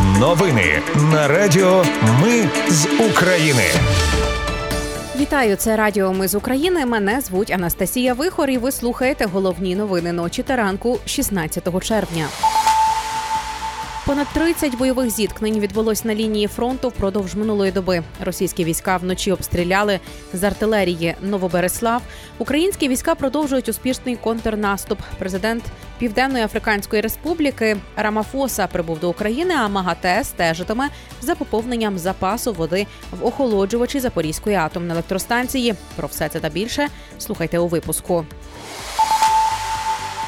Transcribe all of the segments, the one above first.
Новини на Радіо Ми з України. Вітаю, це Радіо Ми з України. Мене звуть Анастасія Вихор, і ви слухаєте головні новини ночі та ранку 16 червня. Понад 30 бойових зіткнень відбулось на лінії фронту впродовж минулої доби. Російські війська вночі обстріляли з артилерії Новобереслав. Українські війська продовжують успішний контрнаступ. Президент Південної Африканської Республіки Рамафоса прибув до України. А МАГАТЕ стежитиме за поповненням запасу води в охолоджувачі Запорізької атомної електростанції. Про все це та більше слухайте у випуску.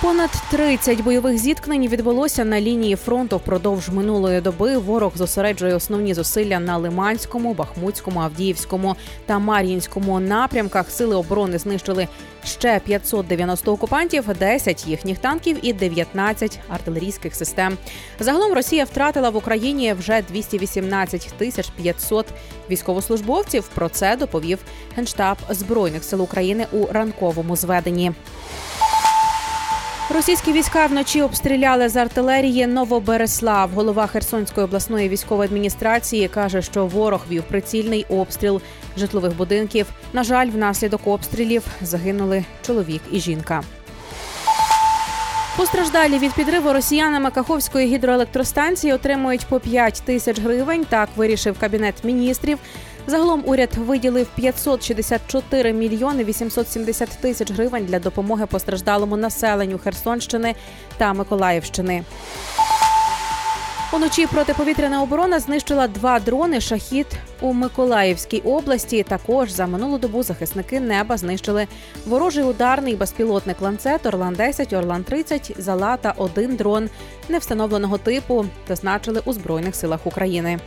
Понад 30 бойових зіткнень відбулося на лінії фронту впродовж минулої доби. Ворог зосереджує основні зусилля на Лиманському, Бахмутському, Авдіївському та Мар'їнському напрямках. Сили оборони знищили ще 590 окупантів, 10 їхніх танків і 19 артилерійських систем. Загалом Росія втратила в Україні вже 218 тисяч 500 військовослужбовців. Про це доповів генштаб збройних сил України у ранковому зведенні. Російські війська вночі обстріляли з артилерії Новобереслав. Голова Херсонської обласної військової адміністрації каже, що ворог вів прицільний обстріл житлових будинків. На жаль, внаслідок обстрілів загинули чоловік і жінка. Постраждалі від підриву росіянами Каховської гідроелектростанції отримують по 5 тисяч гривень. Так вирішив кабінет міністрів. Загалом уряд виділив 564 мільйони 870 тисяч гривень для допомоги постраждалому населенню Херсонщини та Миколаївщини. Уночі протиповітряна оборона знищила два дрони шахід у Миколаївській області. Також за минулу добу захисники неба знищили ворожий ударний безпілотник ланцет Орлан 10 Орлан 30 Зала та один дрон невстановленого типу, зазначили у збройних силах України.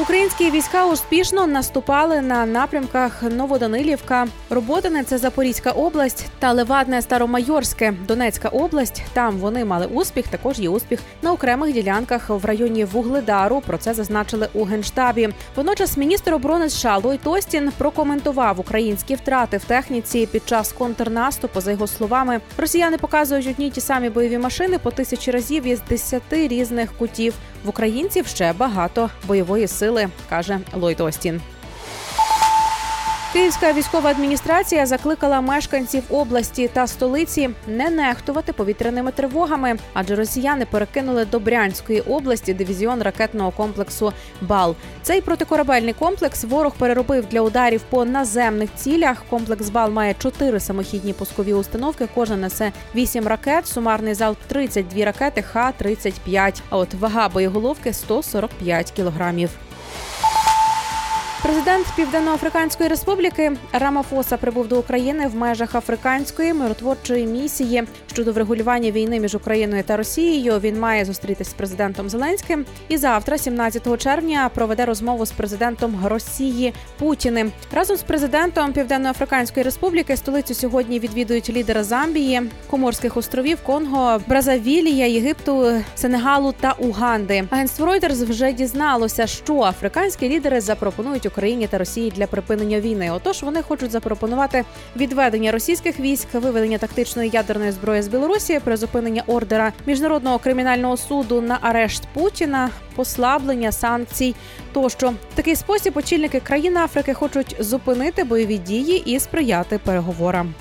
Українські війська успішно наступали на напрямках Новоданилівка, Роботине це Запорізька область та Левадне Старомайорське, Донецька область. Там вони мали успіх. Також є успіх на окремих ділянках в районі Вугледару. Про це зазначили у генштабі. Водночас міністр оборони США Лой Тостін прокоментував українські втрати в техніці під час контрнаступу. За його словами, росіяни показують одні й ті самі бойові машини по тисячі разів із десяти різних кутів. В українців ще багато бойової сили, каже Ллойд Остін. Київська військова адміністрація закликала мешканців області та столиці не нехтувати повітряними тривогами, адже росіяни перекинули до Брянської області дивізіон ракетного комплексу БАЛ. Цей протикорабельний комплекс ворог переробив для ударів по наземних цілях. Комплекс БАЛ має чотири самохідні пускові установки. Кожна несе вісім ракет. Сумарний залп 32 ракети Х-35. А от вага боєголовки 145 кілограмів. Президент Південноафриканської Республіки Рамафоса прибув до України в межах африканської миротворчої місії щодо врегулювання війни між Україною та Росією. Він має зустрітись з президентом Зеленським і завтра, 17 червня, проведе розмову з президентом Росії Путіним. Разом з президентом Південноафриканської Республіки столицю сьогодні відвідують лідери Замбії, Коморських островів, Конго, Бразавілія, Єгипту, Сенегалу та Уганди. Агентство Reuters вже дізналося, що африканські лідери запропонують Україні та Росії для припинення війни. Отож, вони хочуть запропонувати відведення російських військ, виведення тактичної ядерної зброї з Білорусі, призупинення ордера міжнародного кримінального суду на арешт Путіна, послаблення санкцій. Тощо в такий спосіб очільники країн Африки хочуть зупинити бойові дії і сприяти переговорам.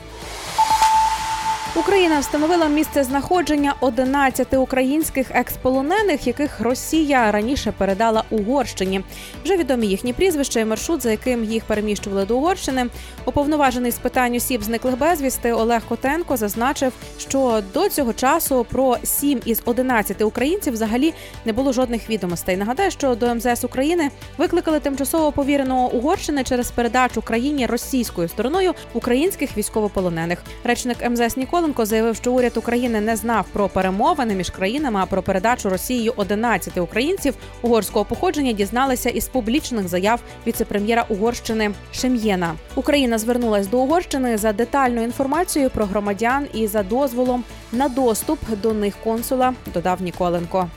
Україна встановила місце знаходження 11 українських експолонених, яких Росія раніше передала Угорщині. Вже відомі їхні прізвища і маршрут, за яким їх переміщували до Угорщини. Уповноважений з питань осіб зниклих безвісти Олег Котенко зазначив, що до цього часу про 7 із 11 українців взагалі не було жодних відомостей. Нагадаю, що до МЗС України викликали тимчасово повіреного Угорщини через передачу країні російською стороною українських військовополонених. Речник МЗС Нікола Ніколенко заявив, що уряд України не знав про перемовини між країнами, а про передачу Росією 11 українців угорського походження дізналися із публічних заяв віце-прем'єра Угорщини Шем'єна. Україна звернулась до Угорщини за детальною інформацією про громадян і за дозволом на доступ до них консула. Додав Ніколенко.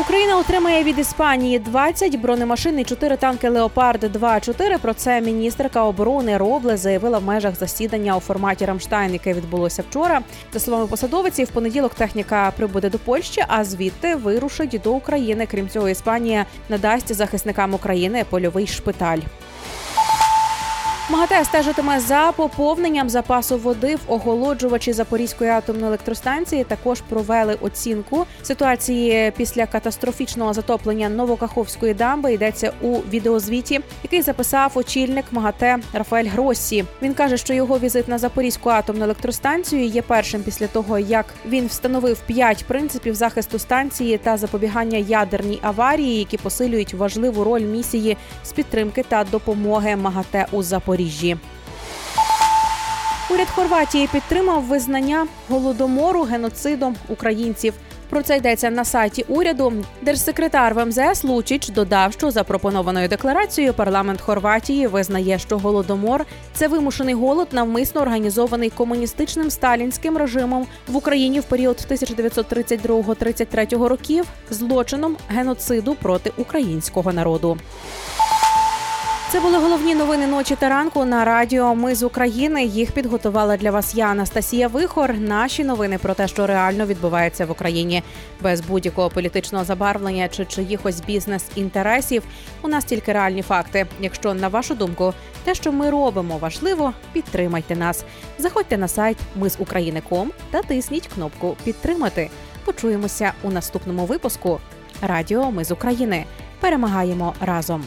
Україна отримає від Іспанії 20 бронемашин і 4 танки Леопард 2 4 Про це міністерка оборони Робле заявила в межах засідання у форматі Рамштайн, яке відбулося вчора. За словами посадовиці, в понеділок техніка прибуде до Польщі, а звідти вирушить до України. Крім цього, Іспанія надасть захисникам України польовий шпиталь. МАГАТЕ стежитиме за поповненням запасу води в оголоджувачі Запорізької атомної електростанції. Також провели оцінку ситуації після катастрофічного затоплення Новокаховської дамби. Йдеться у відеозвіті, який записав очільник МАГАТЕ Рафаель Гроссі. Він каже, що його візит на Запорізьку атомну електростанцію є першим після того, як він встановив п'ять принципів захисту станції та запобігання ядерній аварії, які посилюють важливу роль місії з підтримки та допомоги МАГАТЕ у Запоріжжі. Уряд Хорватії підтримав визнання голодомору геноцидом українців. Про це йдеться на сайті уряду. Держсекретар в МЗС Лучіч додав, що запропонованою декларацією парламент Хорватії визнає, що голодомор це вимушений голод, навмисно організований комуністичним сталінським режимом в Україні в період 1932-33 років, злочином геноциду проти українського народу. Це були головні новини ночі та ранку на радіо. Ми з України. Їх підготувала для вас я, Анастасія Вихор. Наші новини про те, що реально відбувається в Україні, без будь-якого політичного забарвлення чи чиїхось бізнес-інтересів. У нас тільки реальні факти. Якщо на вашу думку, те, що ми робимо, важливо, підтримайте нас. Заходьте на сайт Ми з України.ком та тисніть кнопку Підтримати. Почуємося у наступному випуску. Радіо Ми з України. Перемагаємо разом.